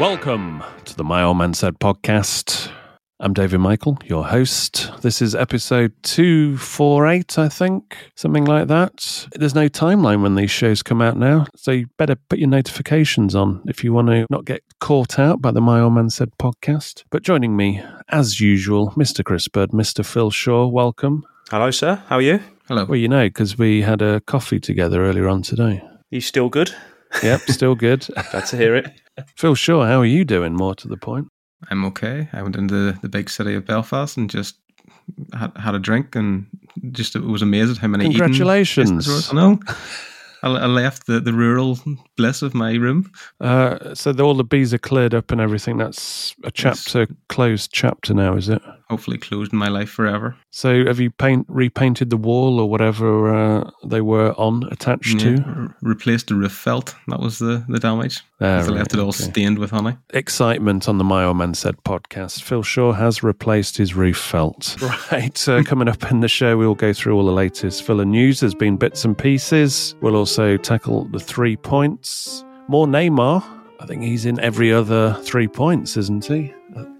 Welcome to the My Old Man Said podcast. I'm David Michael, your host. This is episode 248, I think, something like that. There's no timeline when these shows come out now, so you better put your notifications on if you want to not get caught out by the My Old Man Said podcast. But joining me, as usual, Mr. Chris Budd, Mr. Phil Shaw, welcome. Hello, sir. How are you? Hello. Well, you know, because we had a coffee together earlier on today. You still good? Yep, still good. Glad to hear it. Phil Shaw, how are you doing? More to the point. I'm okay. I went into the big city of Belfast and just had, had a drink and just was amazed at how many. Congratulations. places there was. I. I, I left the, the rural bliss of my room. Uh, so the, all the bees are cleared up and everything. That's a chapter, closed chapter now, is it? Hopefully, closed in my life forever. So have you paint repainted the wall or whatever uh, they were on attached Yeah, to? re- replaced the roof felt. That was the, the damage. Ah, 'Cause I right, left it all okay. stained with honey. Excitement on the My Old Man Said podcast. Phil Shaw has replaced his roof felt. Right. Uh, coming up in the show, we will go through all the latest Villa news. There's been bits and pieces. We'll also tackle the three points. More Neymar. I think he's in every other three points, isn't he?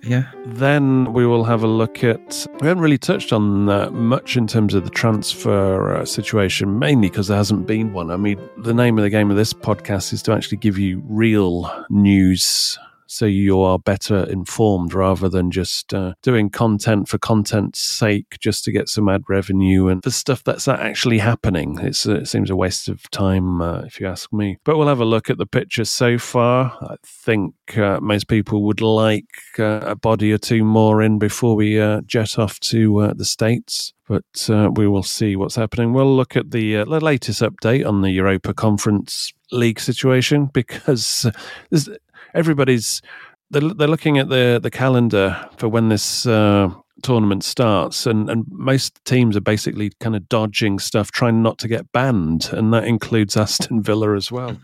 Yeah. Then we will have a look at. We haven't really touched on uh, much in terms of the transfer uh, situation, mainly because there hasn't been one. I mean, the name of the game of this podcast is to actually give you real news so you are better informed rather than just uh, doing content for content's sake just to get some ad revenue and the stuff that's actually happening. It's, it seems a waste of time, uh, if you ask me. But we'll have a look at the picture so far. I think uh, most people would like uh, a body or two more in before we uh, jet off to uh, the States. But uh, we will see what's happening. We'll look at the, uh, latest update on the Europa Conference League situation because there's, everybody's they're, they're looking at the the calendar for when this uh, tournament starts, and and most teams are basically kind of dodging stuff, trying not to get banned, and that includes Aston Villa as well.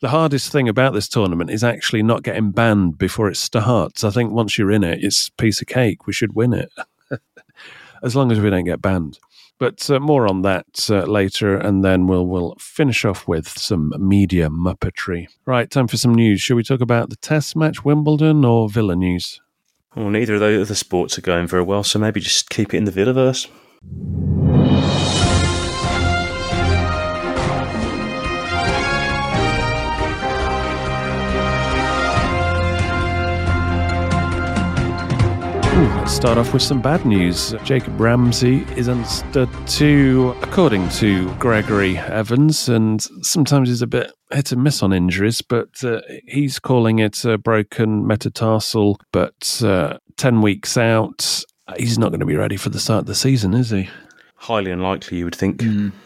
The hardest thing about this tournament is actually not getting banned before it starts. I think once you're in it, it's a piece of cake. We should win it, as long as we don't get banned. But uh, more on that uh, later, and then we'll we'll finish off with some media muppetry. Right, time for some news. Shall we talk about the Test match, Wimbledon, or Villa news? Well, neither of those other sports are going very well, so maybe just keep it in the Villaverse. Let's start off with some bad news. Jacob Ramsey is understood to, according to Gregory Evans, and sometimes he's a bit hit and miss on injuries, but uh, he's calling it a broken metatarsal, but uh, 10 weeks out. He's not going to be ready for the start of the season, is he? Highly unlikely, you would think.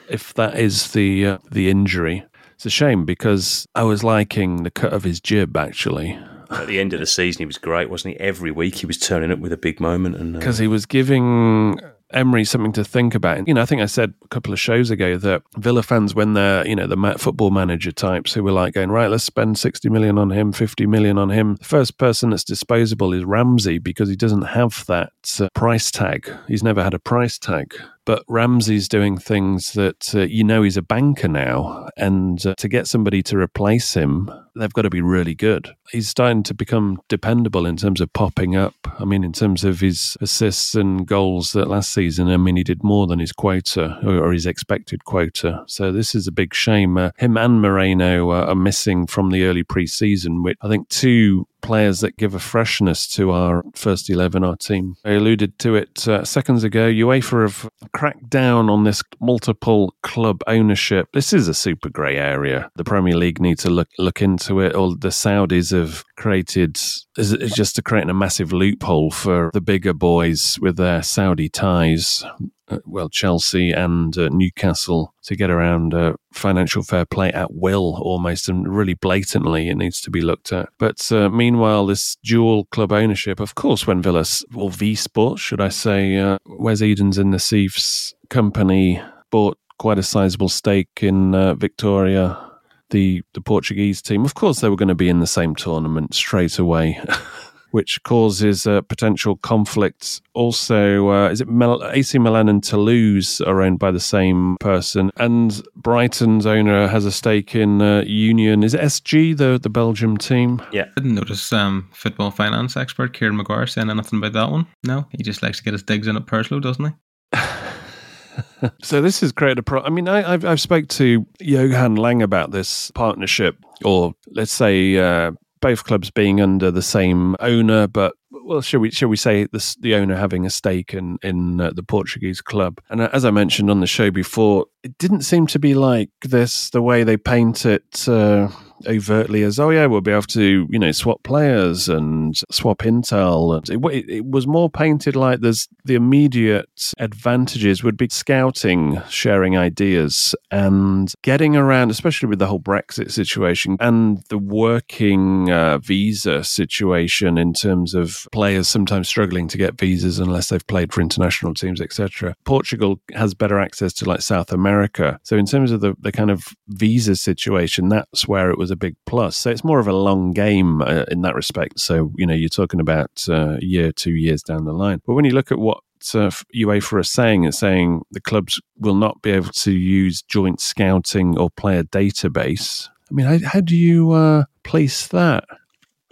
If that is the uh, the injury, it's a shame because I was liking the cut of his jib. Actually, At the end of the season, he was great, wasn't he? Every week he was turning up with a big moment, and uh, because he was giving Emery something to think about. You know, I think I said a couple of shows ago that Villa fans, when they're, you know, the football manager types who were like going, right, let's spend 60 million on him, 50 million on him. The first person that's disposable is Ramsey because he doesn't have that uh, price tag. He's never had a price tag. But Ramsey's doing things that uh, you know he's a banker now. And uh, to get somebody to replace him, they've got to be really good. He's starting to become dependable in terms of popping up. I mean, in terms of his assists and goals that last season, I mean, he did more than his quota or, his expected quota. So this is a big shame. Uh, him and Moreno uh, are missing from the early pre-season, which I think two players that give a freshness to our first 11, our team. I alluded to it uh, seconds ago. UEFA have cracked down on this multiple club ownership. This is a super grey area. The Premier League need to look look into it. Or the Saudis have created is just to create a massive loophole for the bigger boys with their Saudi ties uh, well, Chelsea and uh, Newcastle to get around uh, financial fair play at will almost and really blatantly it needs to be looked at. But uh, meanwhile, this dual club ownership, of course, when Villa, or V Sports, should I say, uh, Wes Edens and Nassef's company bought quite a sizable stake in uh, Vitória. The, the Portuguese team, of course, they were going to be in the same tournament straight away. which causes uh, potential conflicts. Also, uh, is it Mel- AC Milan and Toulouse are owned by the same person, and Brighton's owner has a stake in uh, Union. Is it SG the the Belgium team? yeah, I didn't notice um, football finance expert Kieran Maguire saying anything about that one. No, he just likes to get his digs in at Purslow, doesn't he? so this has created a problem. I mean, I, I've I've spoke to Johan Lange about this partnership, or let's say uh, both clubs being under the same owner, but well, shall we shall we say the the owner having a stake in in uh, the Portuguese club? And uh, as I mentioned on the show before, it didn't seem to be like this the way they paint it. Uh, overtly as oh yeah we'll be able to you know swap players and swap intel. And it, it, was more painted like there's the immediate advantages would be scouting sharing ideas and getting around especially with the whole brexit situation and the working uh, visa situation in terms of players sometimes struggling to get visas unless they've played for international teams etc portugal has better access to like south america. So in terms of the, the kind of visa situation that's where it was was a big plus. So it's more of a long game uh, in that respect. So, you know, you're talking about uh, year, two years down the line. But when you look at what uh, UEFA are saying, it's saying the clubs will not be able to use joint scouting or player database. I mean, how, how do you uh, place that?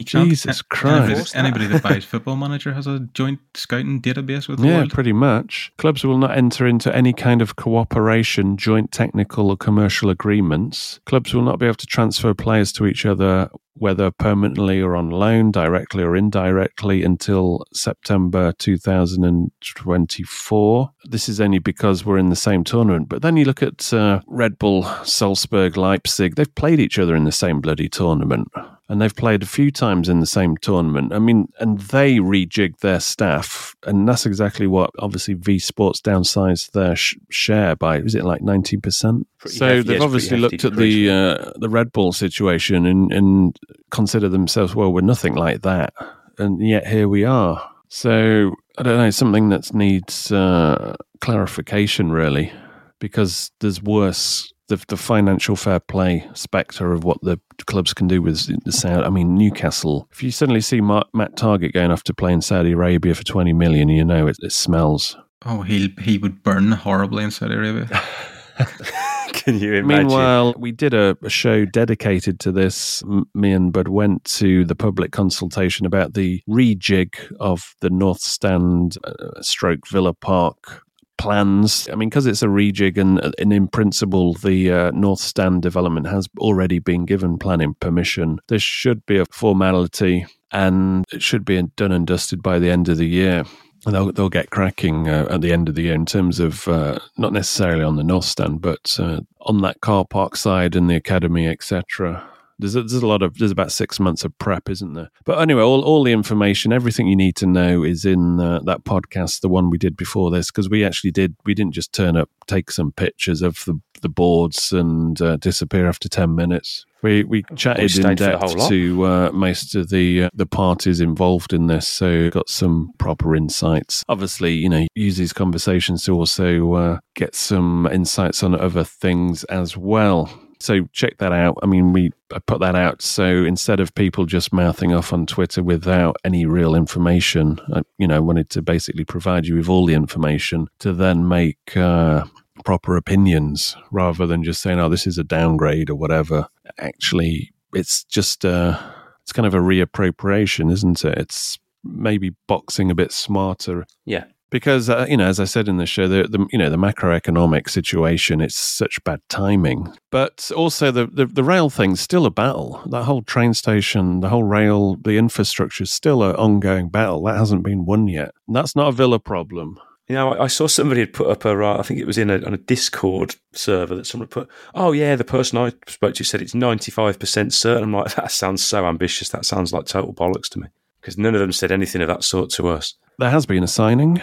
Jesus Christ. Anybody, anybody, that buys Football Manager has a joint scouting database with Yeah, pretty much. Clubs will not enter into any kind of cooperation, joint technical or commercial agreements. Clubs will not be able to transfer players to each other, whether permanently or on loan, directly or indirectly, until September 2024. This is only because we're in the same tournament. But then you look at uh, Red Bull, Salzburg, Leipzig, they've played each other in the same bloody tournament and they've played a few times in the same tournament. I mean, and they rejigged their staff, and that's exactly what obviously V Sports downsized their sh- share by. Was it like nineteen percent? So hefty, they've yes, obviously looked at the uh, the Red Bull situation and, and consider themselves well, we're nothing like that, and yet here we are. So I don't know, something that needs uh, clarification really, because there's worse the, the financial fair play spectre of what the clubs can do with the Saudi. I mean, Newcastle. If you suddenly see Matt Targett going off to play in Saudi Arabia for twenty million, you know it, it smells. Oh, he he would burn horribly in Saudi Arabia. Can you imagine? Meanwhile, we did a, a show dedicated to this. M- Me and Budd went to the public consultation about the rejig of the North Stand uh, stroke Villa Park plans. I mean, because it's a rejig and, and in principle, the uh, North Stand development has already been given planning permission. There should be a formality and it should be done and dusted by the end of the year. And they'll, they'll get cracking uh, at the end of the year in terms of uh, not necessarily on the North Stand, but uh, on that car park side and the academy, etc. There's a, there's a lot of there's about six months of prep, isn't there? But anyway, all, all the information, everything you need to know is in uh, that podcast, the one we did before this, because we actually did we didn't just turn up, take some pictures of the the boards and uh, disappear after 10 minutes. We we chatted stayed in depth to uh, most of the uh, the parties involved in this, so got some proper insights. Obviously, you know, use these conversations to also uh, get some insights on other things as well. So check that out. I mean, we I put that out. So instead of people just mouthing off on Twitter without any real information, I, you know, wanted to basically provide you with all the information to then make uh, proper opinions rather than just saying, "Oh, this is a downgrade" or whatever. Actually, it's just uh, it's kind of a reappropriation, isn't it? It's maybe boxing a bit smarter Yeah. Because uh, you know, as I said in the show, the, the you know the macroeconomic situation, it's such bad timing. But also the, the the rail thing's still a battle. That whole train station, the whole rail, the infrastructure is still an ongoing battle. That hasn't been won yet. And that's not a Villa problem. You know, I saw somebody had put up a, uh, I think it was in a, on a Discord server that someone put, oh, yeah, the person I spoke to said it's 95% certain. I'm like, that sounds so ambitious. That sounds like total bollocks to me. Because none of them said anything of that sort to us. There has been a signing.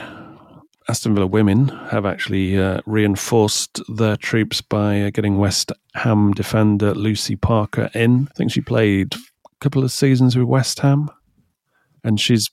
Aston Villa women have actually uh, reinforced their troops by uh, getting West Ham defender Lucy Parker in. I think she played a couple of seasons with West Ham, and she's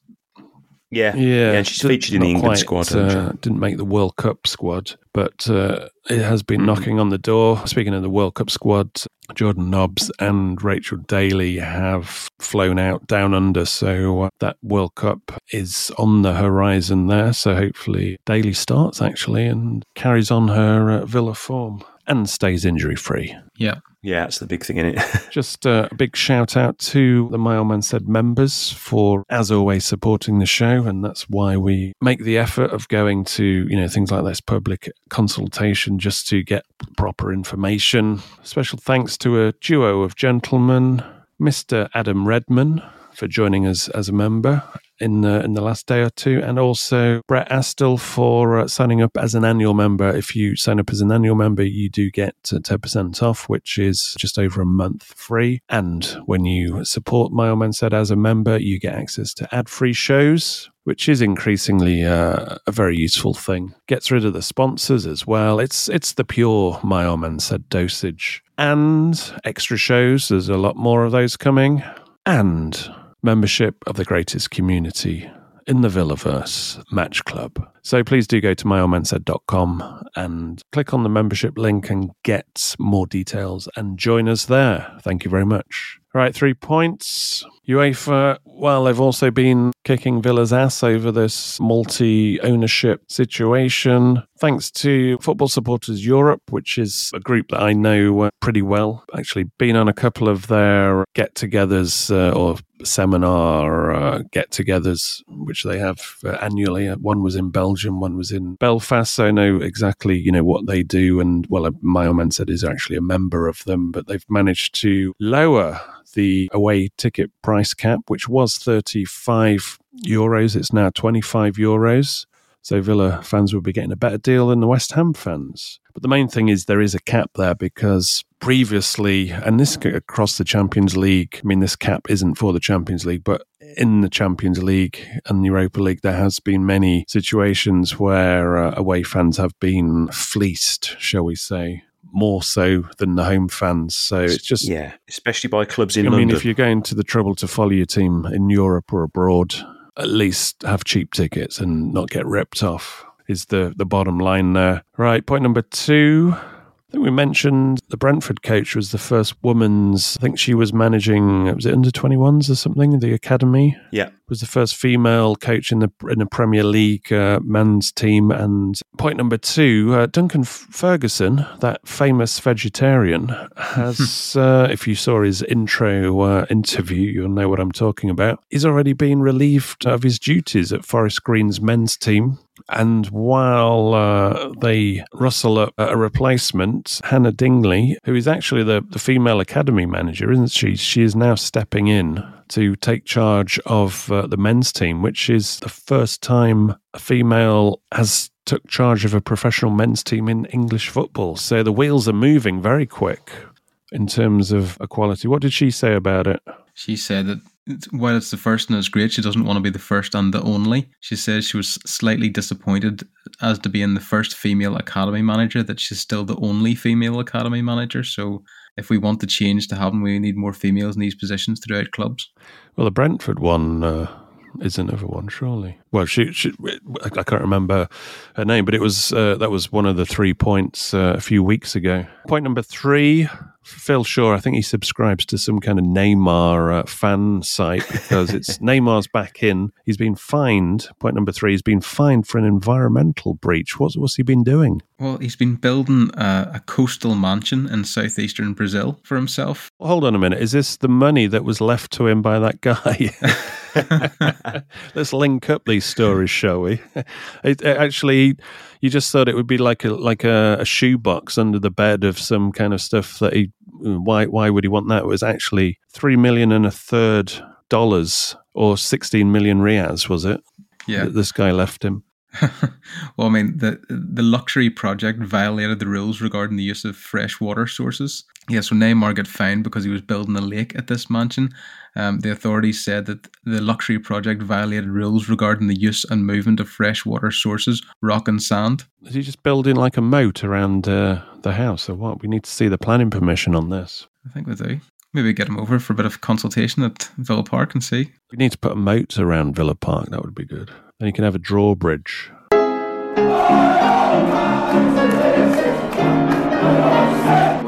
Yeah. yeah, and she's featured in the England quite, squad. Uh, didn't make the World Cup squad, but uh, it has been Mhm. knocking on the door. Speaking of the World Cup squad, Jordan Nobbs and Rachel Daly have flown out down under, so uh, that World Cup is on the horizon there. So hopefully Daly starts actually and carries on her uh, Villa form and stays injury free. Yeah. Yeah, that's the big thing in it. Just uh, a big shout out to the My Old Man Said members for, as always, supporting the show. And that's why we make the effort of going to, you know, things like this public consultation just to get proper information. Special thanks to a duo of gentlemen, Mr. Adam Redman for joining us as a member in the, in the last day or two, and also Brett Astle for uh, signing up as an annual member. If you sign up as an annual member, you do get uh, 10% off, which is just over a month free. And when you support My Old Man Said as a member, you get access to ad free shows. Which is increasingly uh, a very useful thing. Gets rid of the sponsors as well. It's it's the pure My Old Man Said dosage and extra shows. There's a lot more of those coming, and membership of the greatest community in the Villaverse Match Club. So please do go to myoldmansaid.com and click on the membership link and get more details and join us there. Thank you very much. All right, three points. UEFA, well, they've also been kicking Villa's ass over this multi ownership situation. Thanks to Football Supporters Europe, which is a group that I know uh, pretty well. Actually, been on a couple of their get togethers uh, or seminar uh, get togethers, which they have uh, annually. Uh, One was in Belgium, one was in Belfast. So I know exactly, you know, what they do. And well, uh, my man said is actually a member of them, but they've managed to lower the away ticket price cap, which was 35 euros. It's now 25 euros. So Villa fans will be getting a better deal than the West Ham fans. But the main thing is there is a cap there because previously, and this across the Champions League, I mean, this cap isn't for the Champions League, but in the Champions League and Europa League, there has been many situations where uh, away fans have been fleeced, shall we say, more so than the home fans. So it's just yeah, especially by clubs in I London. mean, if you're going to the trouble to follow your team in Europe or abroad, at least have cheap tickets and not get ripped off. Is the the bottom line there? Right. Point number two. I think we mentioned the Brentford coach was the first woman's. I think she was managing. Was it under twenty ones or something? The academy yeah, was the first female coach in the in the Premier League uh, men's team. And point number two, uh, Duncan Ferguson, that famous vegetarian, has, uh, if you saw his intro uh, interview, you'll know what I'm talking about. He's already been relieved of his duties at Forest Green's men's team. And while uh, they rustle up a replacement, Hannah Dingley, who is actually the, the female academy manager, isn't she? She is now stepping in to take charge of uh, the men's team, which is the first time a female has took charge of a professional men's team in English football. So the wheels are moving very quick in terms of equality. What did she say about it? She said that while it's the first and it's great, she doesn't want to be the first and the only. She says she was slightly disappointed as to being the first female academy manager that she's still the only female academy manager. So if we want the change to happen, we need more females in these positions throughout clubs. Well, the Brentford one uh, is another one, surely. Well, she, she, I can't remember her name, but it was uh, that was one of the three points uh, a few weeks ago. Point number three. Phil Shaw, I think he subscribes to some kind of Neymar uh, fan site because it's Neymar's back in. He's been fined. Point number three, he's been fined for an environmental breach. What's, what's he been doing? Well, he's been building a, a coastal mansion in southeastern Brazil for himself. Hold on a minute. Is this the money that was left to him by that guy? Let's link up these stories, shall we? It, it actually, you just thought it would be like a like a, a shoebox under the bed of some kind of stuff that he. Why why would he want that? It was actually three million and a third dollars or sixteen million rias, was it? Yeah. that this guy left him. well, I mean, the the luxury project violated the rules regarding the use of fresh water sources. Yeah, so Neymar got fined because he was building a lake at this mansion. Um, the authorities said that the luxury project violated rules regarding the use and movement of freshwater sources, rock and sand. Is he just building like a moat around uh, the house or what? We need to see the planning permission on this. I think we do. Maybe get him over for a bit of consultation at Villa Park and see. We need to put a moat around Villa Park. That would be good. Then you can have a drawbridge.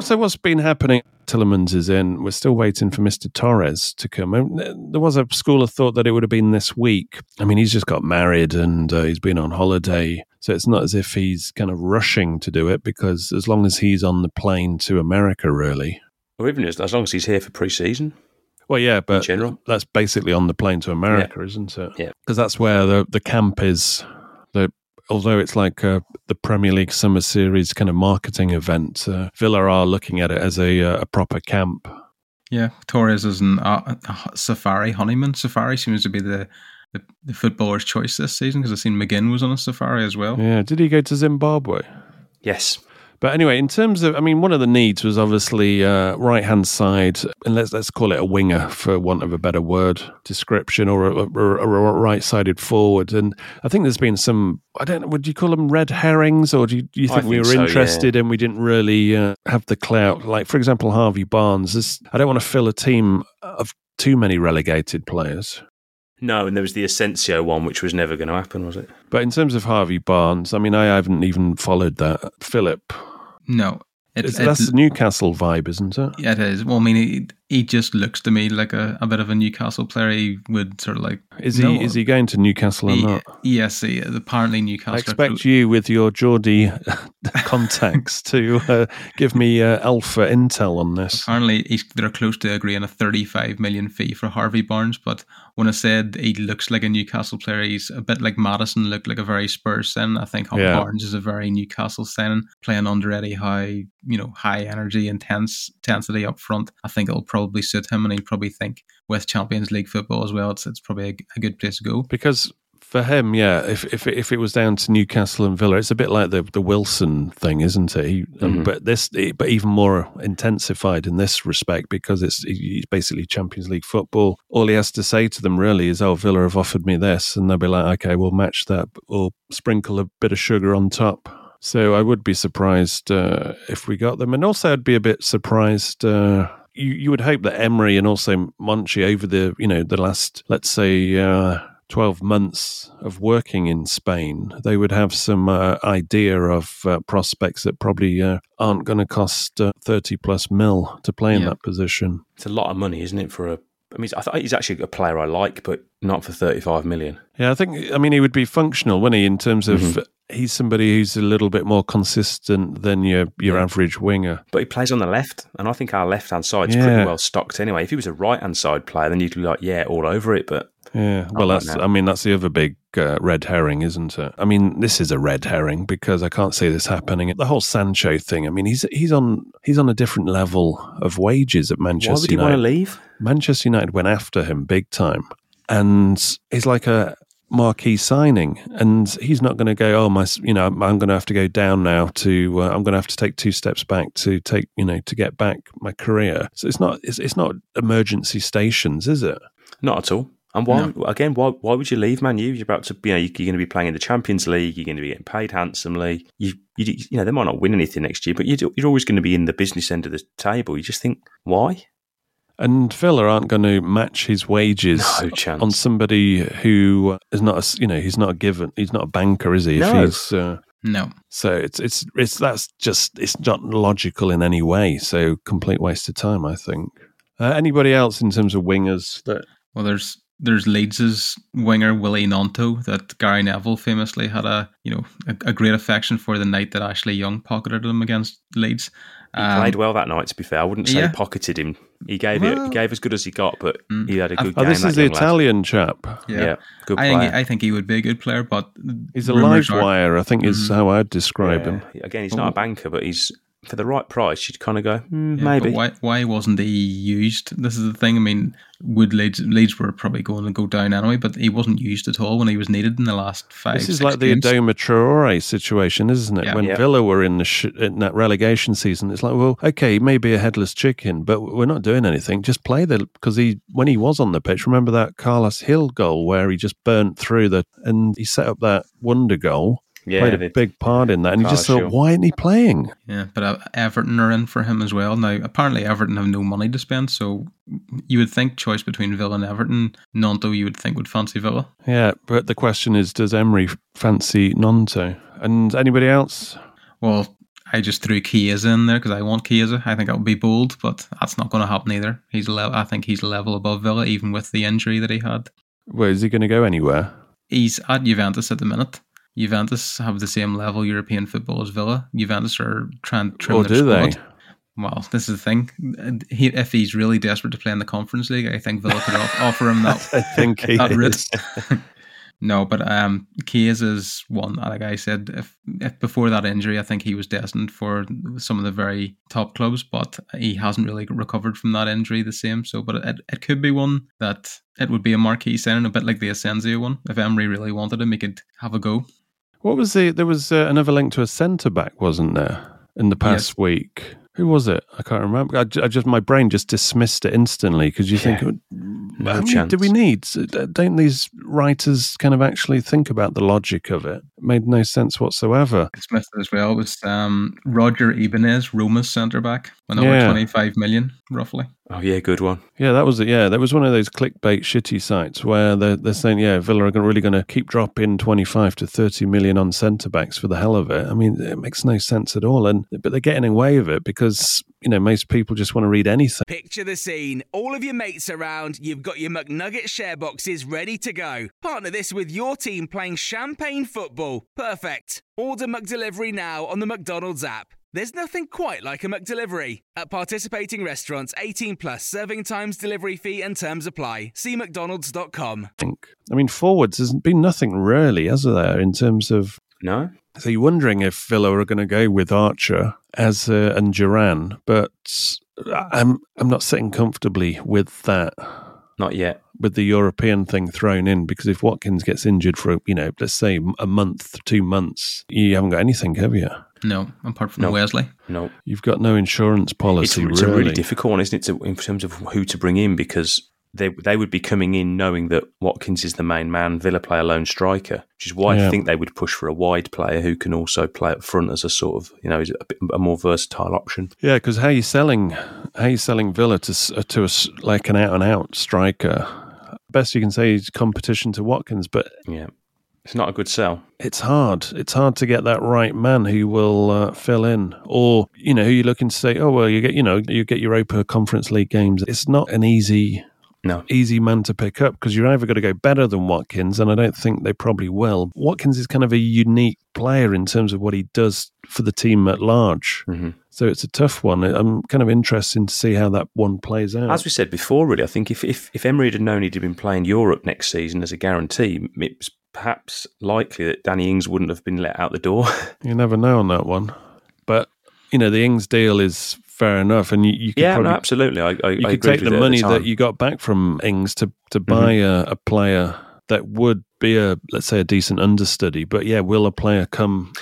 So what's been happening? Tielemans is in. We're still waiting for Mr. Torres to come. There was a school of thought that it would have been this week. I mean, he's just got married and uh, he's been on holiday. So it's not as if he's kind of rushing to do it because as long as he's on the plane to America, really. Or even as, as long as he's here for pre-season. Well, yeah, but general. that's basically on the plane to America, isn't it? Yeah. because that's where the the camp is. The although it's like uh, the Premier League Summer Series kind of marketing event, uh, Villa are looking at it as a uh, a proper camp. Yeah, Torres is an uh, a safari honeymoon. Safari seems to be the the, the footballer's choice this season because I've seen McGinn was on a safari as well. Yeah, did he go to Zimbabwe? Yes. But anyway, in terms of, I mean, one of the needs was obviously uh, right hand side, and let's let's call it a winger for want of a better word description, or a, or, a right sided forward. And I think there's been some, I don't know, would you call them red herrings, or do you, do you I think we were so, yeah. interested and we didn't really uh, have the clout? Like, for example, Harvey Barnes. This, I don't want to fill a team of too many relegated players. No, and there was the Asensio one, which was never going to happen, was it? But in terms of Harvey Barnes, I mean, I haven't even followed that. Philip, No, it, it's, it- that's the Newcastle vibe, isn't it? yeah, it is. Well, I mean, he, he just looks to me like a, a bit of a Newcastle player. He would sort of like Is he No, is he going to Newcastle or he- not? Yes, he, apparently Newcastle. I expect you with your Geordie contacts to uh, give me uh, alpha intel on this. Apparently, he's, they're close to agreeing a 35 million fee for Harvey Barnes. But when I said he looks like a Newcastle player, he's a bit like Maddison looked like a very Spurs signing. I think Harvey Yeah. Barnes is a very Newcastle signing, playing under Eddie Howe, you know, high energy, intense intensity up front. I think it'll probably suit him, and he'd probably think with Champions League football as well, it's, it's probably a, a good place to go. Because for him, yeah, if if if it was down to Newcastle and Villa, it's a bit like the the Wilson thing, isn't it? He, um, Mhm. but this, but even more intensified in this respect because it's he's basically Champions League football. All he has to say to them really is, "Oh, Villa have offered me this," and they'll be like, "Okay, we'll match that, or sprinkle a bit of sugar on top." So I would be surprised uh, if we got them, and also I'd be a bit surprised. Uh, you you would hope that Emery and also Monchi over the you know the last let's say. Uh, 12 months of working in Spain, they would have some uh, idea of uh, prospects that probably uh, aren't going to cost uh, 30 plus mil to play in that position. It's a lot of money, isn't it, for a. I mean, I he's actually a player I like, but not for 35 million. Yeah, I think, I mean, he would be functional, wouldn't he, in terms of Mhm. He's somebody who's a little bit more consistent than your, your Yeah. average winger. But he plays on the left, and I think our left hand side's Yeah. pretty well stocked anyway. If he was a right hand side player, then you'd be like, yeah, all over it. But Yeah, well, that's. that. I mean, that's the other big uh, red herring, isn't it? I mean, this is a red herring because I can't see this happening. The whole Sancho thing. I mean, he's he's on he's on a different level of wages at Manchester. why would he United. want to leave? Manchester United went after him big time, and he's like a marquee signing, and he's not going to go. Oh my, you know, I'm going to have to go down now. To uh, I'm going to have to take two steps back to take, you know, to get back my career. So it's not it's, it's not emergency stations, is it? Not at all. And why no. again? Why why would you leave Man U? You're about to, you know, you're going to be playing in the Champions League. You're going to be getting paid handsomely. You, you, you know, they might not win anything next year, but you're, you're always going to be in the business end of the table. You just think, why? And Villa aren't going to match his wages no on somebody who is not, a, you know, he's not a given, he's not a banker, is he? No. If he's, uh, no. So it's it's it's that's just it's not logical in any way. So complete waste of time, I think. Uh, anybody else in terms of wingers that? Well, there's there's Leeds' winger Willie Gnonto that Gary Neville famously had a you know a, a, great affection for the night that Ashley Young pocketed him against Leeds. He um, played well that night. To be fair, I wouldn't say yeah. pocketed him. He gave well, it. He gave as good as he got, but mm. he had a good oh, game. This is the Italian lad. chap. Yeah, yeah good I think, I think he would be a good player, but he's a live wire. I think mm. is how I'd describe yeah. him. Again, he's not a banker, but he's for the right price, you'd kind of go, mm, yeah, maybe. Why, why wasn't he used? This is the thing. I mean, would Leeds, Leeds were probably going to go down anyway, but he wasn't used at all when he was needed in the last five. This is like games. the Adama Traore situation, isn't it? Yeah. When yeah. Villa were in, the sh- in that relegation season, it's like, well, okay, maybe a headless chicken, but we're not doing anything. Just play the because he when he was on the pitch, remember that Carlos Hill goal where he just burnt through the and he set up that wonder goal yeah, played a big part in that. And you just thought, why isn't he playing? Yeah, but uh, Everton are in for him as well. Now, apparently, Everton have no money to spend, so you would think choice between Villa and Everton. Gnonto, you would think would fancy Villa. Yeah, but the question is, does Emery fancy Gnonto? And anybody else? Well, I just threw Chiesa in there because I want Chiesa. I think that would be bold, but that's not going to happen either. He's a level. I think he's level above Villa, even with the injury that he had. Where is he going to go anywhere? He's at Juventus at the minute. Juventus have the same level European football as Villa. Juventus are trying to trim oh, their do squad. They? Well, this is the thing. He, if he's really desperate to play in the Conference League, I think Villa could offer him that. I think he that is. no, but um, Keys is one. Like I said, if, if before that injury, I think he was destined for some of the very top clubs, but he hasn't really recovered from that injury the same. So, but it, it could be one that it would be a marquee signing, a bit like the Asensio one. If Emery really wanted him, he could have a go. What was the? There was uh, another link to a centre back, wasn't there, in the past yes. week? Who was it? I can't remember. I, I just my brain just dismissed it instantly because you yeah. think, no chance. do we need? Don't these writers kind of actually think about the logic of it? it made no sense whatsoever. Dismissed as well was um, Roger Ibanez, Roma's centre back, went over yeah. twenty five million roughly. Oh yeah, good one. Yeah, that was it. Yeah, that was one of those clickbait shitty sites where they're, they're saying, yeah, Villa are really going to keep dropping twenty five to thirty million on centre backs for the hell of it. I mean, it makes no sense at all. And but they're getting away with it because you know most people just want to read anything. Picture the scene: all of your mates around, you've got your McNugget share boxes ready to go. Partner this with your team playing champagne football. Perfect. Order McDelivery now on the McDonald's app. There's nothing quite like a McDelivery. At participating restaurants, 18 plus serving times, delivery fee, and terms apply. See McDonald's.com. Think. I mean, forwards, there's been nothing really, has there, in terms of. No. So you're wondering if Villa are going to go with Archer as uh, and Duran, but I'm I'm not sitting comfortably with that. Not yet. With the European thing thrown in, because if Watkins gets injured for you know, let's say a month, two months, you haven't got anything, have you? No, apart from no. Wesley. No, you've got no insurance policy. It's, it's really. a really difficult one, isn't it, to, in terms of who to bring in because they they would be coming in knowing that Watkins is the main man. Villa play a lone striker, which is why yeah. I think they would push for a wide player who can also play up front as a sort of you know a, bit, a more versatile option. Yeah, because how are you selling how are you selling Villa to to a like an out and out striker? Best you can say is competition to Watkins, but yeah. It's not a good sell. It's hard. It's hard to get that right man who will uh, fill in, or you know, who you're looking to say, oh well, you get you know, you get Europa Conference League games. It's not an easy, no, easy man to pick up because you're either going to go better than Watkins, and I don't think they probably will. Watkins is kind of a unique player in terms of what he does for the team at large. Mm-hmm. So it's a tough one. I'm kind of interested to see how that one plays out. As we said before, really, I think if if, if Emery had known he'd been playing Europe next season as a guarantee, it's perhaps likely that Danny Ings wouldn't have been let out the door. you never know on that one. But, you know, the Ings deal is fair enough. And you, you yeah, probably, no, absolutely. I, I, you I could take the money the that you got back from Ings to, to buy mm-hmm. a, a, player that would be a let's say a decent understudy. But yeah, will a player come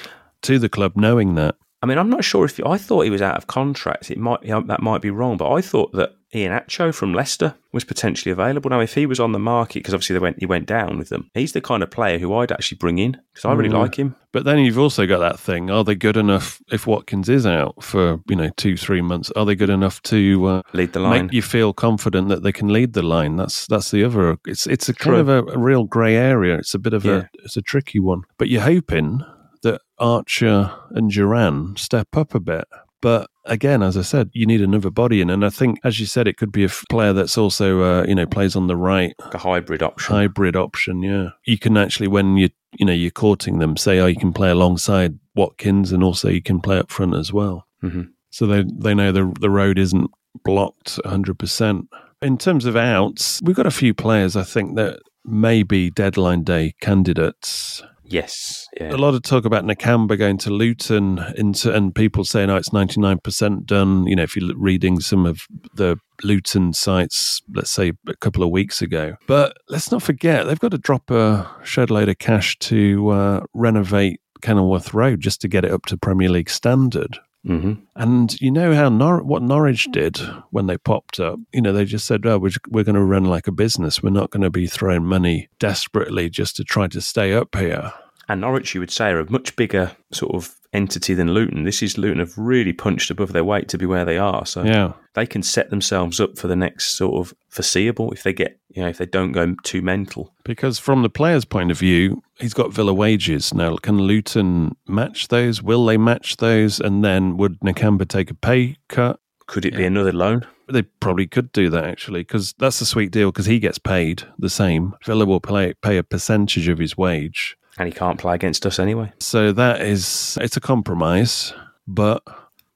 to the club knowing that? I mean, I'm not sure if I thought he was out of contract. It might that might be wrong, but I thought that Iheanacho from Leicester was potentially available. Now, if he was on the market, because obviously they went he went down with them, he's the kind of player who I'd actually bring in because I really Mm. like him. But then you've also got that thing: are they good enough if Watkins is out for you know two, three months? Are they good enough to uh, Lead the line. make you feel confident that they can lead the line? That's that's the other. It's it's a kind True. of a, a real grey area. It's a bit of Yeah. a it's a tricky one. But you're hoping that Archer and Duran step up a bit. But again, as I said, you need another body in, and I think, as you said, it could be a f- player that's also uh, you know plays on the right like a hybrid option. hybrid option. Yeah, you can actually when you you know you're courting them, say, oh, you can play alongside Watkins, and also you can play up front as well. Mhm. So they they know the the road isn't blocked 100. percent In terms of outs, we've got a few players I think that may be deadline day candidates. Yes, yeah. A lot of talk about Nakamba going to Luton, into, and people saying, "Oh, it's ninety nine percent done." You know, if you're reading some of the Luton sites, let's say a couple of weeks ago. But let's not forget they've got to drop a shed load of cash to uh, renovate Kenilworth Road just to get it up to Premier League standard. Hmm And you know how Nor- what Norwich did when they popped up. You know, they just said, "Oh, we're, we're going to run like a business. We're not going to be throwing money desperately just to try to stay up here." And Norwich, you would say, are a much bigger sort of entity than Luton. This is Luton have really punched above their weight to be where they are. So Yeah. they can set themselves up for the next sort of foreseeable if they get, you know, if they don't go too mental. Because from the player's point of view, he's got Villa wages. Now, can Luton match those? Will they match those? And then would Nakamba take a pay cut? Could it be another loan? They probably could do that actually, because that's a sweet deal. Because he gets paid the same. Villa will pay pay a percentage of his wage. And he can't play against us anyway. So that is it's a compromise, but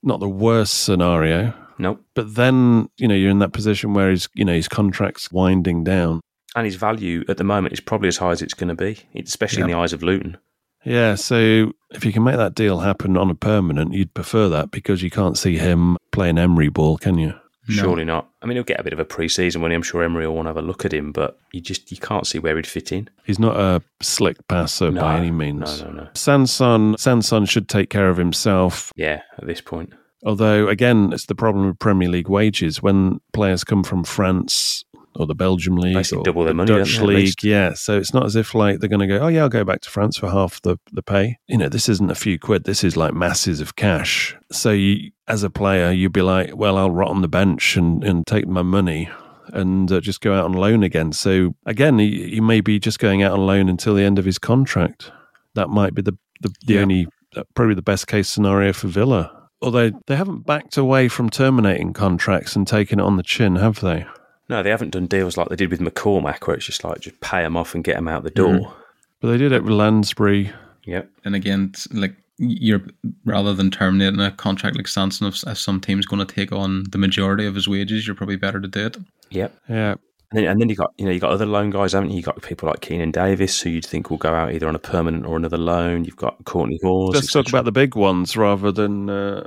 not the worst scenario. Nope. But then you know you're in that position where his you know his contract's winding down. And his value at the moment is probably as high as it's going to be, especially in the eyes of Luton. Yeah, so if you can make that deal happen on a permanent, you'd prefer that because you can't see him playing Emery ball, can you? No. Surely not. I mean, he'll get a bit of a pre-season when I'm sure Emery will want to have a look at him, but you just you can't see where he'd fit in. He's not a slick passer No, by any means. No, no, no. Sanson, Sanson should take care of himself. Yeah, at this point. Although, again, it's the problem with Premier League wages when players come from France or the Belgium league Basically double their the money, Dutch league. Yeah, so it's not as if like they're going to go, oh yeah, I'll go back to France for half the the pay. You know, this isn't a few quid. This is like masses of cash. So you, as a player, you'd be like, well, I'll rot on the bench and and take my money. And uh, just go out on loan again. So again, he, he may be just going out on loan until the end of his contract. That might be the the, the Yeah. only uh, probably the best case scenario for Villa. Although they haven't backed away from terminating contracts and taking it on the chin, have they? No, they haven't done deals like they did with McCormack, where it's just like just pay them off and get them out the door. Mm-hmm. But they did it with Lansbury. Yep. And again, like you're rather than terminating a contract like Sanson, if, if some team's going to take on the majority of his wages, you're probably better to do it. Yep. Yeah. And then, and then you got you know you got other loan guys, haven't you? You got people like Keenan Davis, who you'd think will go out either on a permanent or another loan. You've got Courtney Hause. Let's talk about the big ones rather than uh,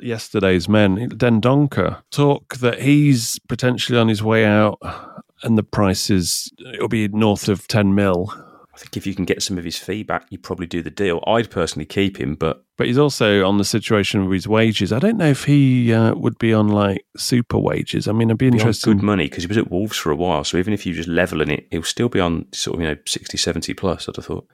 yesterday's men. Dendoncker talk that he's potentially on his way out, and the price is it'll be north of ten mil. I think if you can get some of his feedback, you probably do the deal. I'd personally keep him, but But he's also on the situation with his wages. I don't know if he uh, would be on like super wages. I mean, I'd be interested. good money because he was at Wolves for a while. So even if you just leveling it, he'll still be on sort of you know 60, 70 plus. I'd have thought.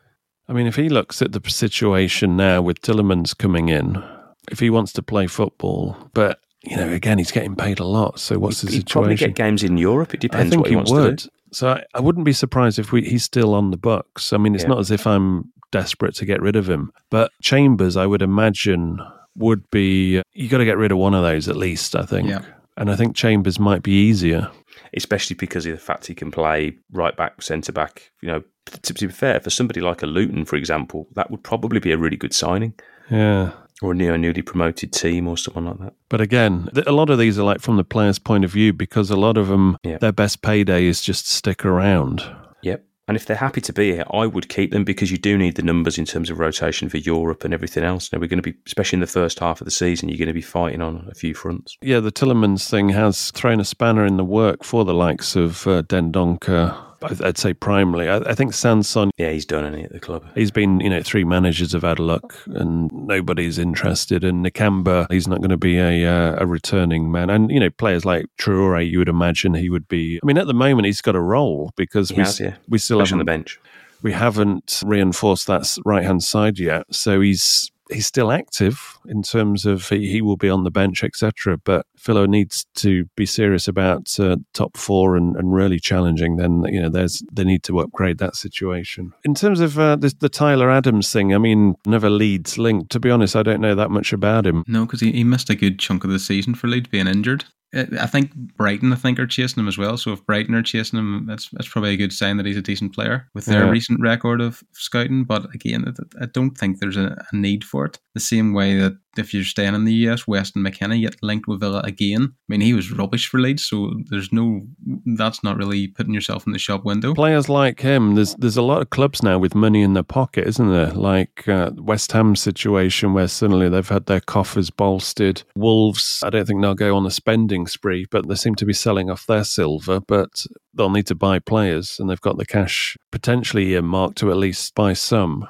I mean, if he looks at the situation now with Tielemans coming in, if he wants to play football, but you know, again, he's getting paid a lot. So what's the He'd probably get games in Europe. It I depends think what he, he wants would. So I, I wouldn't be surprised if we, he's still on the books. I mean, it's Yeah. not as if I'm desperate to get rid of him, but Chambers, I would imagine, would be. You got to get rid of one of those at least. I think. Yeah. And I think Chambers might be easier. especially because of the fact he can play right back, centre back. You know, to, to be fair, for somebody like a Luton, for example, that would probably be a really good signing, Yeah. Or a neo newly promoted team, or someone like that. But again, a lot of these are like from the player's point of view because a lot of them, their best payday is just stick around. Yep. And if they're happy to be here, I would keep them because you do need the numbers in terms of rotation for Europe and everything else. Now we're going to be, especially in the first half of the season, you're going to be fighting on a few fronts. Yeah, the Tielemans thing has thrown a spanner in the work for the likes of uh, Dendoncker, I'd I'd say primarily. I, I think Sanson, Yeah, he's done any at the club. he's been, you know, three managers have had a look and nobody's interested. And Nakamba, he's not going to be a, uh, a returning man. And, you know, players like Traore, you would imagine he would be. I mean, at the moment, he's got a role because He we, has, yeah. we still Especially on the bench. we haven't reinforced that right hand side yet. So he's he's still active in terms of he, he will be on the bench, etc. But Philo needs to be serious about uh, top four and, and really challenging. Then you know there's they need to upgrade that situation. In terms of uh, the, the Tyler Adams thing, I mean, never Leeds linked. To be honest, I don't know that much about him. No, because he, he missed a good chunk of the season for Leeds being injured. I I think Brighton, I think, are chasing him as well. So if Brighton are chasing him, that's that's probably a good sign that he's a decent player with their Yeah. recent record of scouting. But again, I- I don't think there's a, a need for it. The same way that if you're staying in the US, Weston McKennie get linked with Villa again. I mean, he was rubbish for Leeds, so there's no. That's not really putting yourself in the shop window. Players like him, there's there's a lot of clubs now with money in their pocket, isn't there? Like uh, West Ham situation where suddenly they've had their coffers bolstered. Wolves, I don't think they'll go on a spending spree, but they seem to be selling off their silver. But they'll need to buy players, and they've got the cash potentially earmarked to at least buy some.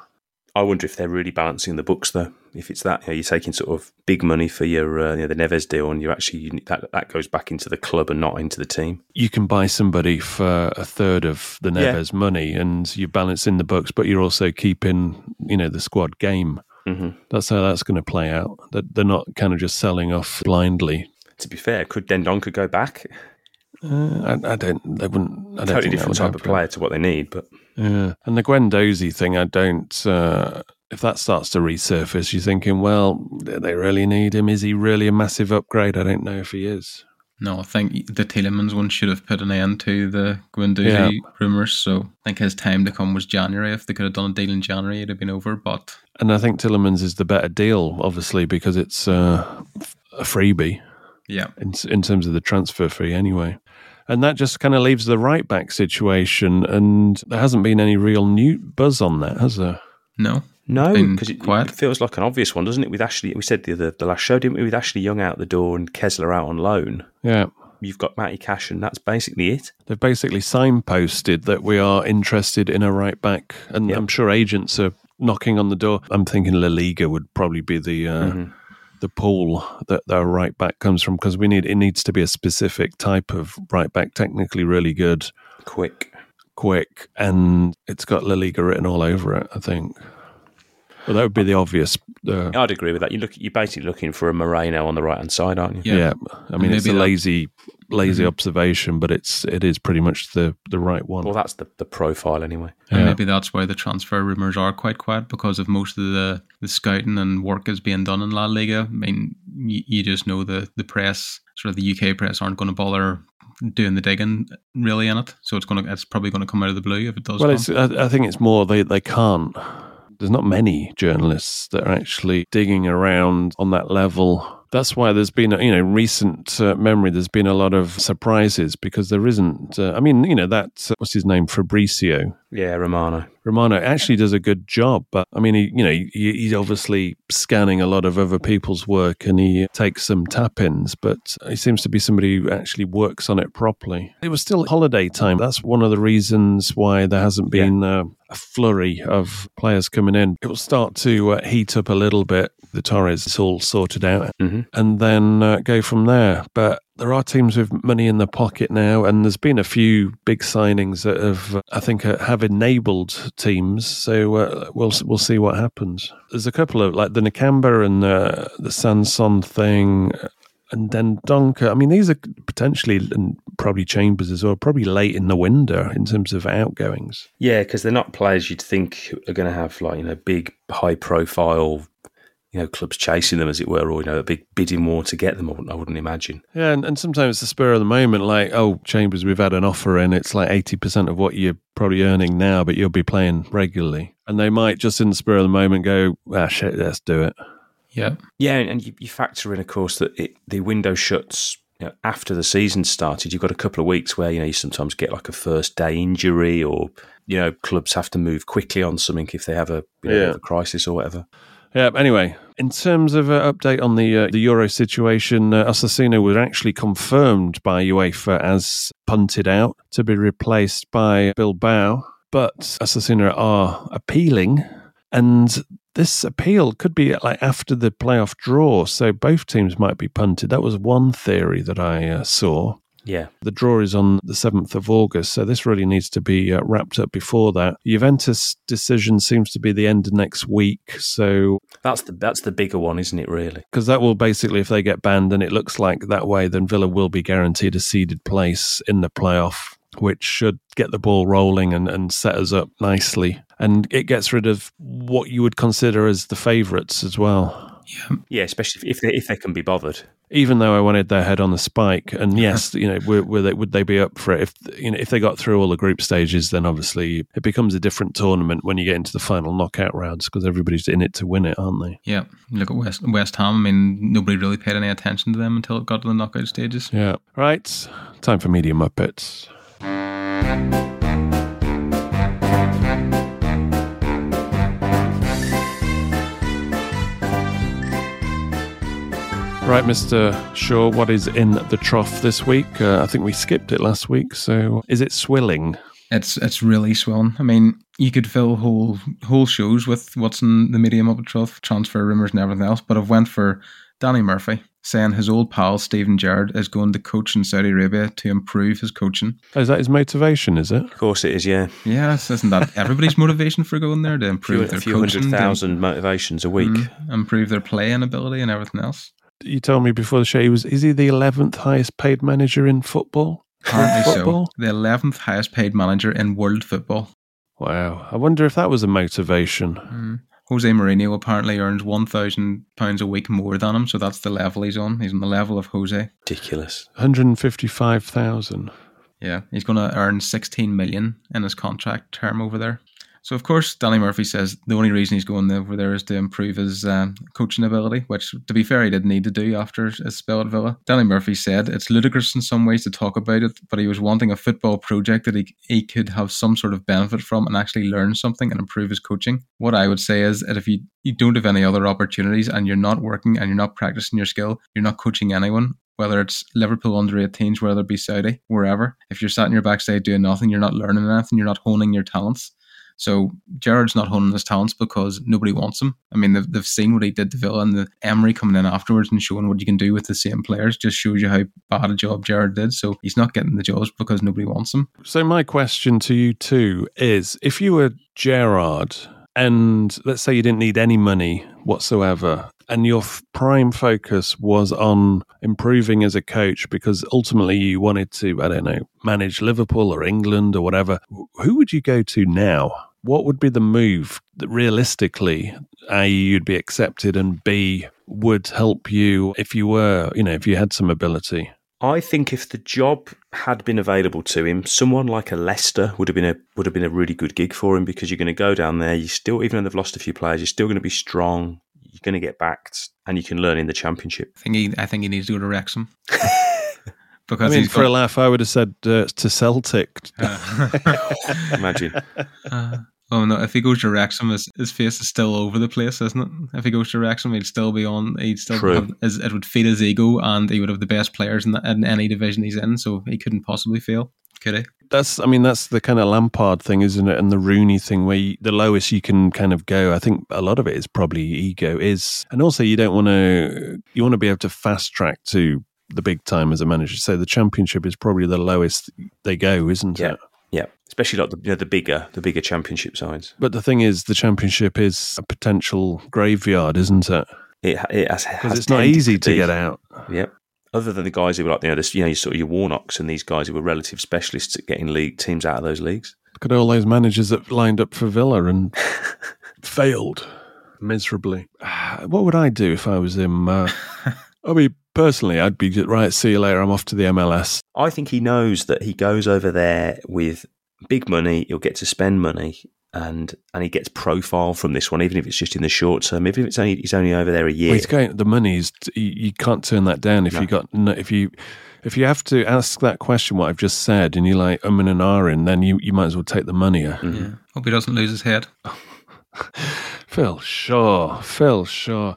I wonder if they're really balancing the books though. If it's that, you know, you're taking sort of big money for your uh, you know, the Neves deal, and you're actually you, that that goes back into the club and not into the team. You can buy somebody for a third of the Yeah. Neves money, and you're balancing the books, but you're also keeping, you know, the squad game. hmm That's how that's going to play out. That they're not kind of just selling off blindly. To be fair, could Dendoncker go back? Uh, I, I don't. They wouldn't. I don't Totally think different type of player to what they need, but Yeah, and the Guendouzi thing, I don't. Uh, if that starts to resurface, you're thinking, well, do they really need him? Is he really a massive upgrade? I don't know if he is. No, I think the Tielemans one should have put an end to the Guendouzi Yeah. rumours. So I think his time to come was January. If they could have done a deal in January, it'd have been over. But And I think Tielemans is the better deal, obviously, because it's uh, a freebie yeah, in, in terms of the transfer fee, anyway. And that just kind of leaves the right back situation, and there hasn't been any real new buzz on that, has there? no, no, because it, it feels like an obvious one, doesn't it? With Ashley, we said the other the last show, didn't we? With Ashley Young out the door and Kesler out on loan, Yeah. you've got Matty Cash, and that's basically it. They've basically signposted that we are interested in a right back, and Yep. I'm sure agents are knocking on the door. I'm thinking La Liga would probably be the uh, Mhm. the pool that their right back comes from because we need it needs to be a specific type of right back, technically really good, Quick. quick, and it's got La Liga written all over it. I think. Well, that would be the obvious. Uh, I'd agree with that. You look, you're basically looking for a Moreno on the right hand side, aren't you? yeah. Yeah. I mean, it's a maybe that- lazy, lazy Mhm. observation, but it's it is pretty much the the right one. Well, that's the, the profile anyway. and Yeah. maybe that's why the transfer rumours are quite quiet because of most of the the scouting and work is being done in La Liga. I mean, you, you just know the the press, sort of the UK press, aren't going to bother doing the digging really in it. So it's going to it's probably going to come out of the blue if it does. Well, come. it's, I, I think it's more they, they can't. There's not many journalists that are actually digging around on that level. That's why there's been, you know, recent uh, memory. There's been a lot of surprises because there isn't. Uh, I mean, you know, that uh, what's his name, Fabrizio Yeah, Romano. Romano actually does a good job. But I mean, he, you know, he, he's obviously scanning a lot of other people's work and he takes some tap ins, but he seems to be somebody who actually works on it properly. It was still holiday time. That's one of the reasons why there hasn't been uh, a flurry of players coming in. It will start to uh, heat up a little bit. The Torres is all sorted out hmm and then uh, go from there. But there are teams with money in their pocket now, and there's been a few big signings that have, uh, I think, uh, have enabled teams. So uh, we'll we'll see what happens. There's a couple of like the Nakamba and uh, the Sanson thing. And then Donker. I mean, these are potentially and probably Chambers as well. Probably late in the window in terms of outgoings. Yeah, because they're not players you'd think are going to have like you know big, high profile, you know, clubs chasing them as it were, or you know, a big bidding war to get them. I wouldn't, imagine. Yeah, and, and sometimes the spur of the moment, like, oh, Chambers, we've had an offer in. It's like 80% of what you're probably earning now, but you'll be playing regularly. And they might just in the spur of the moment go, ah, shit, let's do it. yeah, Yeah, and you, you factor in, of course, that it, the window shuts you know, after the season started. You've got a couple of weeks where you know you sometimes get like a first day injury, or you know, clubs have to move quickly on something if they have a, you know, Yeah. a crisis or whatever. Yeah. Anyway, in terms of uh, update on the uh, the Euro situation, uh, was actually confirmed by UEFA as punted out to be replaced by Bilbao, but Osasuna are appealing, and this appeal could be like after the playoff draw, so both teams might be punted. That was one theory that I uh, saw. Yeah. The draw is on the 7th of August, so this really needs to be uh, wrapped up before that. Juventus decision seems to be the end of next week, so That's the that's the bigger one, isn't it? Really? because that will basically, if they get banned and it looks like that way, then Villa will be guaranteed a seeded place in the playoff, which should get the ball rolling and, and set us up nicely. And it gets rid of what you would consider as the favourites as well. Yeah, especially if if they, if they can be bothered. Even though I wanted their head on the spike, and uh-huh. yes, you know, were, were they, would they be up for it? If you know, if they got through all the group stages, then obviously it becomes a different tournament when you get into the final knockout rounds because everybody's in it to win it, aren't they? Yeah, look at West West Ham. I mean, nobody really paid any attention to them until it got to the knockout stages. Yeah. Right. Time for Media Muppets. Right, Mr. Shaw, what is in the trough this week? Uh, I think we skipped it last week. So is it swilling? It's it's really swollen. I mean, you could fill whole whole shows with what's in the medium of at trough, transfer rumors and everything else. But I've went for Danny Murphy saying his old pal Steven Gerrard is going to coach in Saudi Arabia to improve his coaching. Oh, is that his motivation, is it? Of course, it is. Yeah, Yes, isn't that everybody's motivation for going there to a few, improve a their few coaching, hundred to thousand motivations a week. mm, improve their playing ability and everything else? You told me before the show he was is he the eleventh highest paid manager in football? Apparently so. The eleventh highest paid manager in world football. Wow. I wonder if that was a motivation. Mm. Jose Mourinho apparently earns one thousand pounds a week more than him, so that's the level he's on. He's on the level of Jose. Ridiculous. 155,000. Yeah, he's going to earn sixteen million in his contract term over there. So of course, Danny Murphy says the only reason he's going over there is to improve his um, coaching ability, which, to be fair, he didn't need to do after his spell at Villa. Danny Murphy said it's ludicrous in some ways to talk about it, but he was wanting a football project that he, he could have some sort of benefit from and actually learn something and improve his coaching. What I would say is that if you, you don't have any other opportunities and you're not working and you're not practicing your skill, you're not coaching anyone, whether it's Liverpool under 18s, whether it be Saudi, wherever. If you're sat in your backside doing nothing, you're not learning anything, you're not honing your talents. So Gerrard's not honing his talents because nobody wants him. I mean, they've, they've seen what he did to Villa and the Emery coming in afterwards and showing what you can do with the same players just shows you how bad a job Gerrard did. So he's not getting the jobs because nobody wants him. So my question to you too is if you were Gerrard and let's say you didn't need any money whatsoever and your f- prime focus was on improving as a coach because ultimately you wanted to I don't know manage Liverpool or England or whatever who would you go to now what would be the move that realistically a you'd be accepted and b would help you if you were you know if you had some ability I think if the job had been available to him, someone like a Leicester would have been a would have been a really good gig for him because you're going to go down there. You still, even though they've lost a few players, you're still going to be strong. You're going to get backed, and you can learn in the championship. I think he, I think he needs to go to Wrexham. I because mean he's for a got, laugh I would have said uh, to Celtic Imagine. Uh, oh no! If he goes to Wrexham, his, his face is still over the place, isn't it? If he goes to Wrexham, he'd still be on. He'd still True. have, his, it would feed his ego, and he would have the best players in, the, in any division he's in. So he couldn't possibly fail, could he? That's, I mean, that's the kind of Lampard thing, isn't it? And the Rooney thing, where you, the lowest you can kind of go. I think a lot of it is probably ego. Is and also you don't want to, you want to be able to fast track to the big time as a manager. So the Championship is probably the lowest they go, isn't Yeah. it? Yeah, especially like the you know, the bigger the bigger championship sides. But the thing is, the Championship is a potential graveyard, isn't it? It it has has it's not easy to be. get out. Yep. Other than the guys who were like you know this you know your sort of your Warnocks and these guys who were relative specialists at getting league teams out of those leagues. Look at all those managers that lined up for Villa and failed miserably. What would I do if I was him? Uh, I mean, personally, I'd be right. See you later. I'm off to the MLS. I think he knows that he goes over there with big money. He'll get to spend money, and and he gets profile from this one, even if it's just in the short term. Even if it's only he's only over there a year. Well, he's going. The money's you, you can't turn that down if No. you got no, if you if you have to ask that question. What I've just said, and you're like um and an R in, then you you might as well take the money. Mhm. Yeah. Hope he doesn't lose his head. Phil Shaw. Phil Shaw.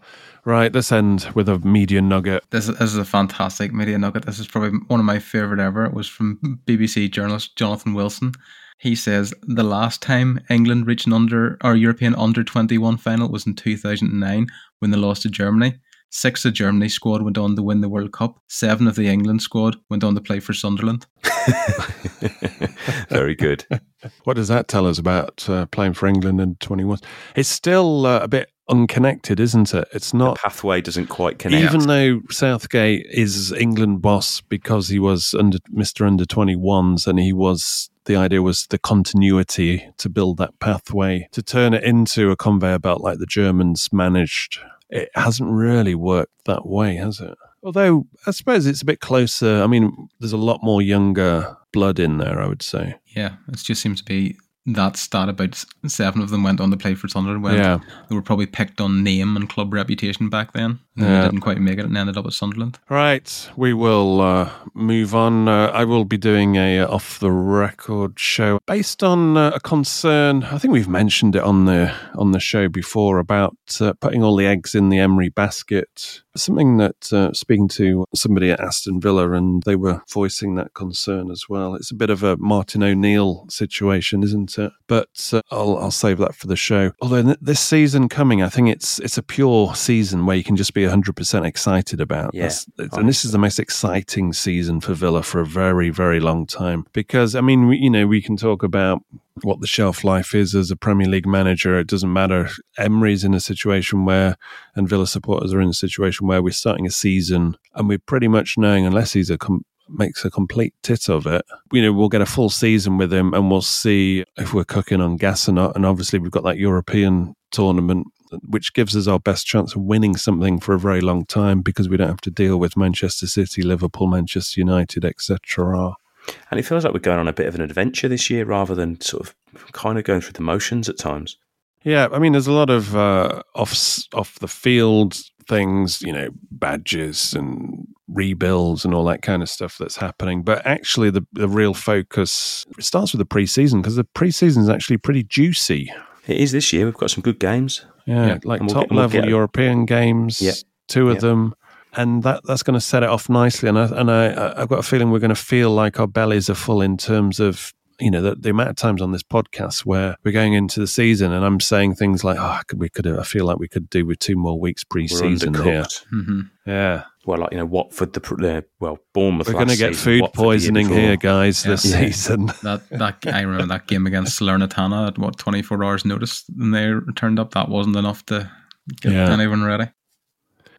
Right, let's end with a media nugget. This, this is a fantastic media nugget. This is probably one of my favourite ever. It was from BBC journalist Jonathan Wilson. He says the last time England reached an under or European under 21 final was in 2009 when they lost to Germany. Six of Germany's squad went on to win the World Cup. Seven of the England squad went on to play for Sunderland. Very good. What does that tell us about uh, playing for England in 21? It's still uh, a bit unconnected, isn't it? It's not. Pathway doesn't quite connect. Even though Southgate is England boss because he was under Mr. Under 21s and he was the idea was the continuity to build that pathway to turn it into a conveyor belt like the Germans managed. It hasn't really worked that way, has it? Although I suppose it's a bit closer. I mean, there's a lot more younger blood in there, I would say. Yeah, it just seems to be that stat about seven of them went on to play for Sunderland. Yeah. They were probably picked on name and club reputation back then. Yeah. They didn't quite make it and ended up at Sunderland. Right, we will uh, move on. Uh, I will be doing a uh, off the record show based on uh, a concern. I think we've mentioned it on the on the show before about uh, putting all the eggs in the Emery basket. Something that uh, speaking to somebody at Aston Villa, and they were voicing that concern as well. It's a bit of a Martin O'Neill situation, isn't it? But uh, I'll I'll save that for the show. Although th- this season coming, I think it's it's a pure season where you can just be hundred percent excited about. Yeah, and this is the most exciting season for Villa for a very very long time because I mean we, you know we can talk about what the shelf life is as a Premier League manager. It doesn't matter. Emery's in a situation where, and Villa supporters are in a situation where we're starting a season and we're pretty much knowing, unless he's a com- makes a complete tit of it, you know, we'll get a full season with him and we'll see if we're cooking on gas or not. And obviously, we've got that European tournament. Which gives us our best chance of winning something for a very long time because we don't have to deal with Manchester City, Liverpool, Manchester United, etc. And it feels like we're going on a bit of an adventure this year rather than sort of kind of going through the motions at times. Yeah, I mean, there's a lot of uh, off off the field things, you know, badges and rebuilds and all that kind of stuff that's happening. But actually, the the real focus starts with the preseason because the preseason is actually pretty juicy. It is this year. We've got some good games. Yeah, Yeah, like we'll top get- we'll level European games. Yeah. two of Yeah. them. And that, that's going to set it off nicely, and I, and I, I've got a feeling we're going to feel like our bellies are full in terms of you know the, the amount of times on this podcast where we're going into the season, and I'm saying things like, "Oh, I could, we could, I feel like we could do with two more weeks pre-season here." undercooked. hmm Yeah, Well, like you know, Watford, the pr- uh, well, Bournemouth. we're going to get season, food Watford poisoning here, guys, this Yeah. season. That that I remember that game against Salernitana at what 24 hours notice and they turned up. That wasn't enough to get Yeah. anyone ready.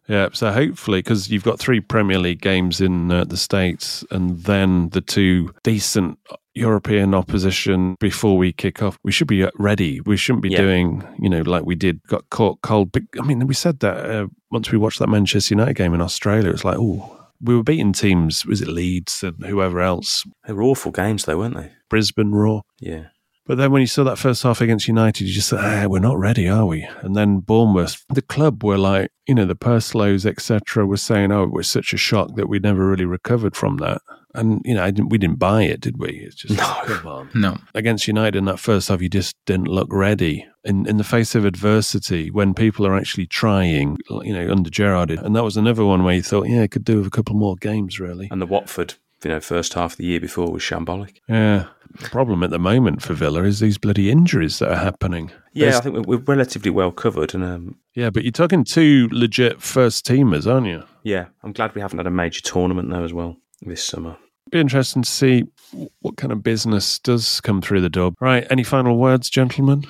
Yeah, so hopefully, because you've got three Premier League games in uh, the States and then the two decent European opposition before we kick off, we should be ready. We shouldn't be Yeah. doing, you know, like we did, got caught cold. But I mean, we said that uh, once we watched that Manchester United game in Australia, it's like, oh, we were beating teams, was it Leeds and whoever else, They were awful games, though, weren't they? Brisbane Roar. Yeah. But then when you saw that first half against United, you just thought, ah, we're not ready, are we? And then Bournemouth, the club were like, you know, the Purslows, etc., were saying, oh, it was such a shock that we never really recovered from that. And, you know, I didn't, we didn't buy it, did we? It's just, No. come on. No. Against United in that first half, you just didn't look ready. In, in the face of adversity, when people are actually trying, you know, under Gerrard. And that was another one where you thought, yeah, it could do with a couple more games, really. And the Watford, you know, first half of the year before was shambolic. Yeah. The problem at the moment for Villa is these bloody injuries that are happening. Yeah, There's- I think we're, we're relatively well covered, and um, Yeah, but you're talking two legit first teamers, aren't you? yeah, I'm glad we haven't had a major tournament though as well this summer. Be interesting to see what kind of business does come through the door. Right, any final words, gentlemen?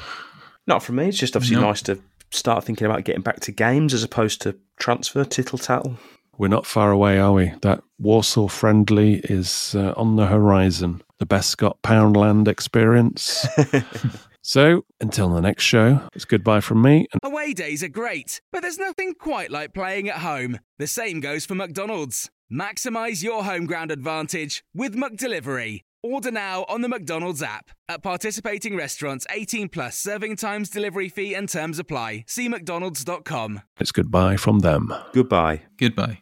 Not from me. It's just obviously No. nice to start thinking about getting back to games as opposed to transfer tittle tattle. We're not far away, are we? That Warsaw friendly is uh, on the horizon. The best Scott Poundland experience. so, until the next show, it's goodbye from me. And Away days are great, but there's nothing quite like playing at home. The same goes for McDonald's. Maximize your home ground advantage with McDelivery. Order now on the McDonald's app. At participating restaurants, 18 plus serving times, delivery fee, and terms apply. See McDonald's.com. it's goodbye from them. Goodbye. Goodbye.